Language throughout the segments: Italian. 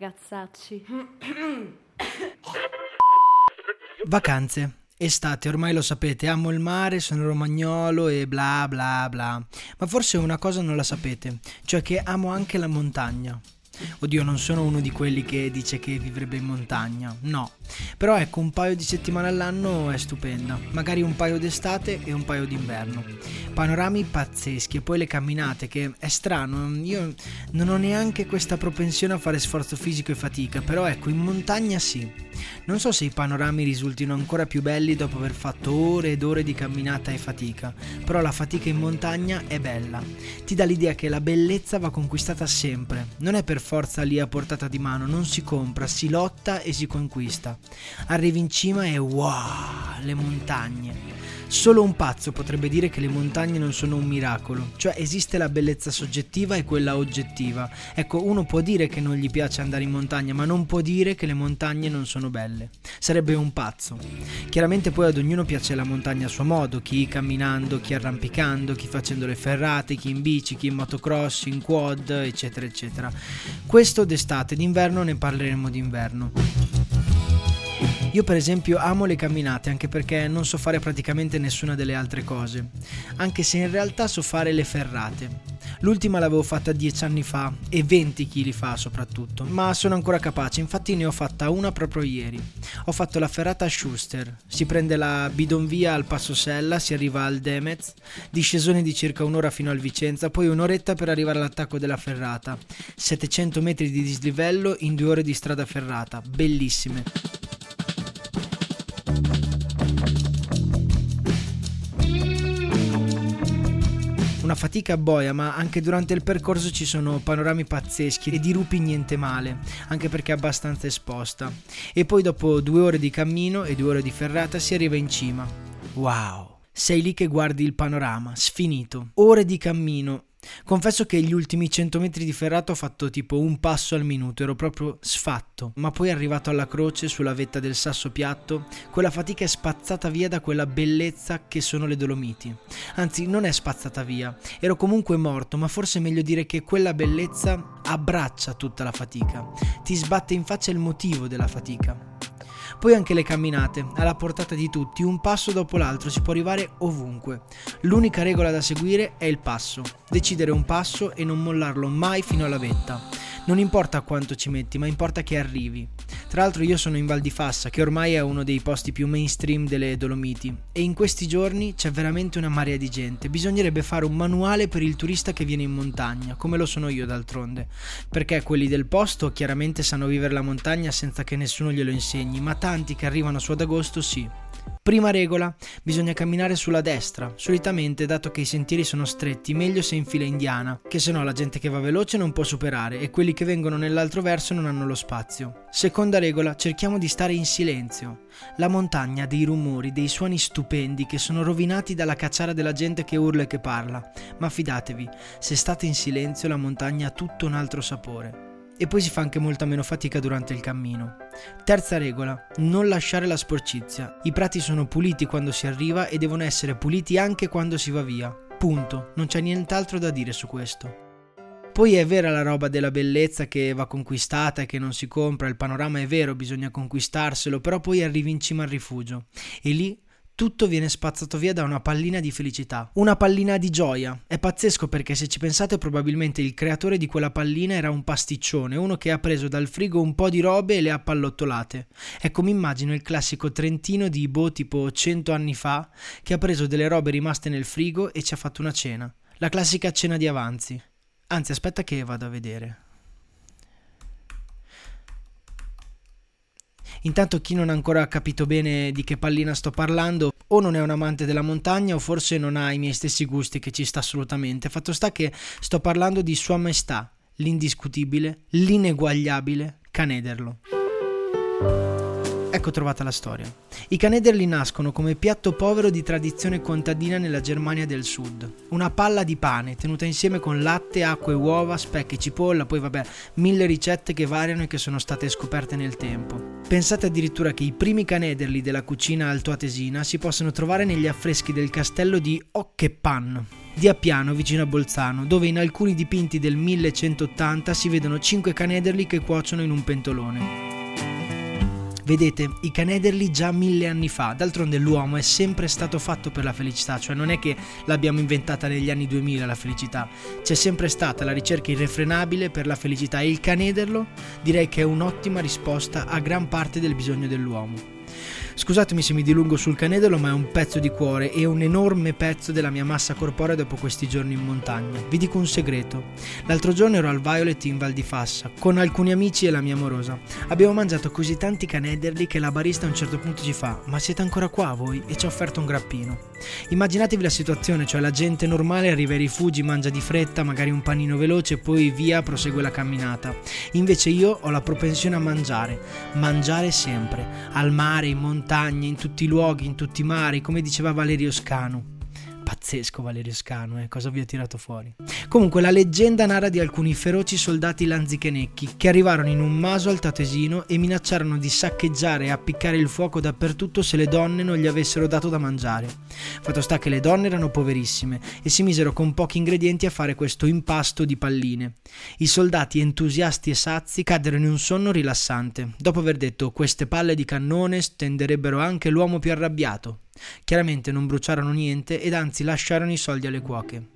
ragazzacci. Vacanze. Estate, ormai lo sapete, amo il mare, sono romagnolo e bla bla bla. Ma forse una cosa non la sapete, cioè che amo anche la montagna. Oddio, non sono uno di quelli che dice che vivrebbe in montagna, no. Però ecco, un paio di settimane all'anno è stupenda, magari un paio d'estate e un paio d'inverno. Panorami pazzeschi e poi le camminate, che è strano, io non ho neanche questa propensione a fare sforzo fisico e fatica, però ecco, in montagna sì. Non so se i panorami risultino ancora più belli dopo aver fatto ore ed ore di camminata e fatica, però la fatica in montagna è bella. Ti dà l'idea che la bellezza va conquistata sempre, non è per forza lì a portata di mano, non si compra, si lotta e si conquista. Arrivi in cima e wow, le montagne. Solo un pazzo potrebbe dire che le montagne non sono un miracolo, cioè esiste la bellezza soggettiva e quella oggettiva. Ecco, uno può dire che non gli piace andare in montagna, ma non può dire che le montagne non sono belle. Sarebbe un pazzo. Chiaramente poi ad ognuno piace la montagna a suo modo, chi camminando, chi arrampicando, chi facendo le ferrate, chi in bici, chi in motocross, in quad, eccetera, eccetera. Questo d'estate, d'inverno ne parleremo d'inverno. Io per esempio amo le camminate anche perché non so fare praticamente nessuna delle altre cose, anche se in realtà so fare le ferrate. L'ultima l'avevo fatta 10 anni fa e 20 kg fa soprattutto, ma sono ancora capace, infatti ne ho fatta una proprio ieri. Ho fatto la ferrata Schuster, si prende la bidonvia al Passo Sella, si arriva al Demez, discesone di circa un'ora fino al Vicenza, poi un'oretta per arrivare all'attacco della ferrata, 700 metri di dislivello in due ore di strada ferrata, bellissime. Una fatica boia, ma anche durante il percorso ci sono panorami pazzeschi e di rupi niente male, anche perché è abbastanza esposta. E poi dopo due ore di cammino e due ore di ferrata si arriva in cima. Wow! Sei lì che guardi il panorama, sfinito. Ore di cammino, Confesso che gli ultimi 100 metri di ferrato ho fatto tipo un passo al minuto, ero proprio sfatto, ma poi arrivato alla croce sulla vetta del sasso piatto, quella fatica è spazzata via da quella bellezza che sono le Dolomiti. Anzi, non è spazzata via, ero comunque morto, ma forse è meglio dire che quella bellezza abbraccia tutta la fatica, ti sbatte in faccia il motivo della fatica. Poi anche le camminate, alla portata di tutti, un passo dopo l'altro, si può arrivare ovunque. L'unica regola da seguire è il passo, decidere un passo e non mollarlo mai fino alla vetta. Non importa quanto ci metti, ma importa che arrivi. Tra l'altro io sono in Val di Fassa, che ormai è uno dei posti più mainstream delle Dolomiti, e in questi giorni c'è veramente una marea di gente. Bisognerebbe fare un manuale per il turista che viene in montagna, come lo sono io d'altronde, perché quelli del posto chiaramente sanno vivere la montagna senza che nessuno glielo insegni, ma tanti che arrivano su ad agosto sì. Prima regola, bisogna camminare sulla destra, solitamente dato che i sentieri sono stretti, meglio se in fila indiana, che se no la gente che va veloce non può superare e quelli che vengono nell'altro verso non hanno lo spazio. Seconda regola, cerchiamo di stare in silenzio. La montagna ha dei rumori, dei suoni stupendi che sono rovinati dalla cacciara della gente che urla e che parla, ma fidatevi, se state in silenzio la montagna ha tutto un altro sapore e poi si fa anche molta meno fatica durante il cammino. Terza regola, non lasciare la sporcizia. I prati sono puliti quando si arriva e devono essere puliti anche quando si va via. Punto, non c'è nient'altro da dire su questo. Poi è vera la roba della bellezza che va conquistata e che non si compra, il panorama è vero, bisogna conquistarselo, però poi arrivi in cima al rifugio e lì tutto viene spazzato via da una pallina di felicità, una pallina di gioia. È pazzesco perché se ci pensate probabilmente il creatore di quella pallina era un pasticcione, uno che ha preso dal frigo un po' di robe e le ha pallottolate. Ecco, mi immagino il classico trentino di boh tipo 100 anni fa che ha preso delle robe rimaste nel frigo e ci ha fatto una cena. La classica cena di avanzi. Anzi, aspetta che vado a vedere. Intanto chi non ha ancora capito bene di che pallina sto parlando o non è un amante della montagna o forse non ha i miei stessi gusti che ci sta assolutamente. Fatto sta che sto parlando di Sua Maestà, l'indiscutibile, l'ineguagliabile Canederlo. Ecco trovata la storia. I canederli nascono come piatto povero di tradizione contadina nella Germania del Sud. Una palla di pane tenuta insieme con latte, acqua e uova, specchi, cipolla, poi vabbè, mille ricette che variano e che sono state scoperte nel tempo. Pensate addirittura che i primi canederli della cucina altoatesina si possono trovare negli affreschi del castello di Occhepan, di Appiano vicino a Bolzano, dove in alcuni dipinti del 1180 si vedono cinque canederli che cuociono in un pentolone. Vedete, i canederli già mille anni fa, d'altronde l'uomo è sempre stato fatto per la felicità, cioè non è che l'abbiamo inventata negli anni 2000 la felicità, c'è sempre stata la ricerca irrefrenabile per la felicità. E il canederlo? Direi che è un'ottima risposta a gran parte del bisogno dell'uomo. Scusatemi se mi dilungo sul canedolo, ma è un pezzo di cuore e un enorme pezzo della mia massa corporea dopo questi giorni in montagna. Vi dico un segreto. L'altro giorno ero al Violet in Val di Fassa con alcuni amici e la mia amorosa. Abbiamo mangiato così tanti canederli che la barista a un certo punto ci fa: Ma siete ancora qua voi? E ci ha offerto un grappino. Immaginatevi la situazione, cioè la gente normale arriva ai rifugi, mangia di fretta, magari un panino veloce, poi via prosegue la camminata. Invece io ho la propensione a mangiare, mangiare sempre, al mare, in montagna montagne, in tutti i luoghi, in tutti i mari, come diceva Valerio Scanu. Pazzesco Valerio Scanu, eh? cosa vi ho tirato fuori? Comunque la leggenda narra di alcuni feroci soldati lanzichenecchi che arrivarono in un maso altatesino e minacciarono di saccheggiare e appiccare il fuoco dappertutto se le donne non gli avessero dato da mangiare. Fatto sta che le donne erano poverissime e si misero con pochi ingredienti a fare questo impasto di palline. I soldati entusiasti e sazi caddero in un sonno rilassante, dopo aver detto queste palle di cannone stenderebbero anche l'uomo più arrabbiato. Chiaramente non bruciarono niente ed anzi lasciarono i soldi alle cuoche.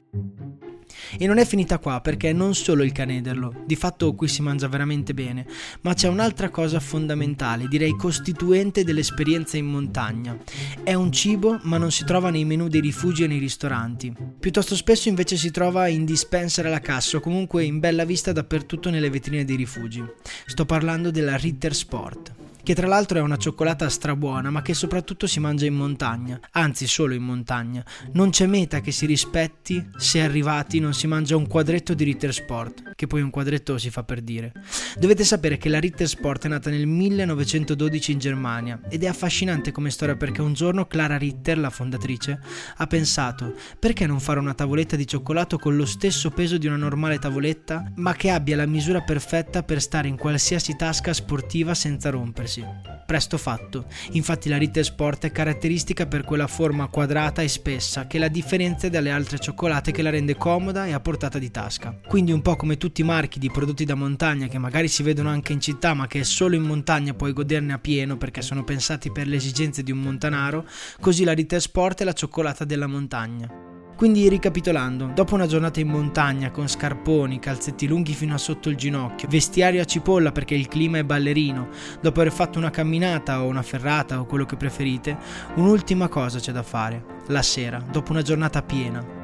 E non è finita qua perché non solo il canederlo, di fatto qui si mangia veramente bene, ma c'è un'altra cosa fondamentale, direi costituente dell'esperienza in montagna. È un cibo ma non si trova nei menù dei rifugi e nei ristoranti. Piuttosto spesso invece si trova in dispenser alla cassa o comunque in bella vista dappertutto nelle vetrine dei rifugi. Sto parlando della Ritter Sport che tra l'altro è una cioccolata strabuona, ma che soprattutto si mangia in montagna, anzi solo in montagna. Non c'è meta che si rispetti se arrivati non si mangia un quadretto di Ritter Sport, che poi un quadretto si fa per dire. Dovete sapere che la Ritter Sport è nata nel 1912 in Germania ed è affascinante come storia perché un giorno Clara Ritter, la fondatrice, ha pensato perché non fare una tavoletta di cioccolato con lo stesso peso di una normale tavoletta, ma che abbia la misura perfetta per stare in qualsiasi tasca sportiva senza rompersi muoversi. Presto fatto. Infatti la Ritter Sport è caratteristica per quella forma quadrata e spessa che la differenzia dalle altre cioccolate che la rende comoda e a portata di tasca. Quindi un po' come tutti i marchi di prodotti da montagna che magari si vedono anche in città ma che solo in montagna puoi goderne a pieno perché sono pensati per le esigenze di un montanaro, così la Ritter Sport è la cioccolata della montagna. Quindi ricapitolando, dopo una giornata in montagna con scarponi, calzetti lunghi fino a sotto il ginocchio, vestiario a cipolla perché il clima è ballerino, dopo aver fatto una camminata o una ferrata o quello che preferite, un'ultima cosa c'è da fare, la sera, dopo una giornata piena.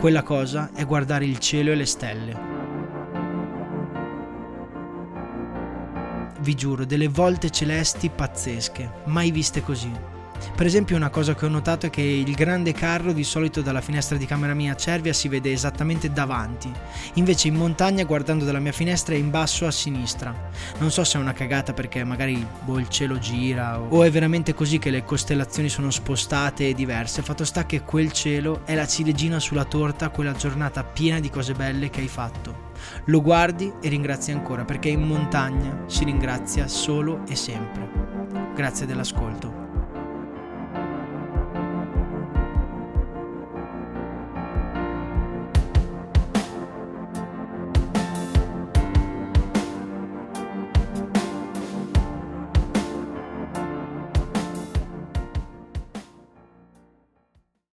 Quella cosa è guardare il cielo e le stelle. Vi giuro, delle volte celesti pazzesche, mai viste così. Per esempio una cosa che ho notato è che il grande carro di solito dalla finestra di camera mia a Cervia si vede esattamente davanti, invece in montagna guardando dalla mia finestra è in basso a sinistra. Non so se è una cagata perché magari boh, il cielo gira o è veramente così che le costellazioni sono spostate e diverse, fatto sta che quel cielo è la ciliegina sulla torta quella giornata piena di cose belle che hai fatto. Lo guardi e ringrazi ancora perché in montagna si ringrazia solo e sempre. Grazie dell'ascolto.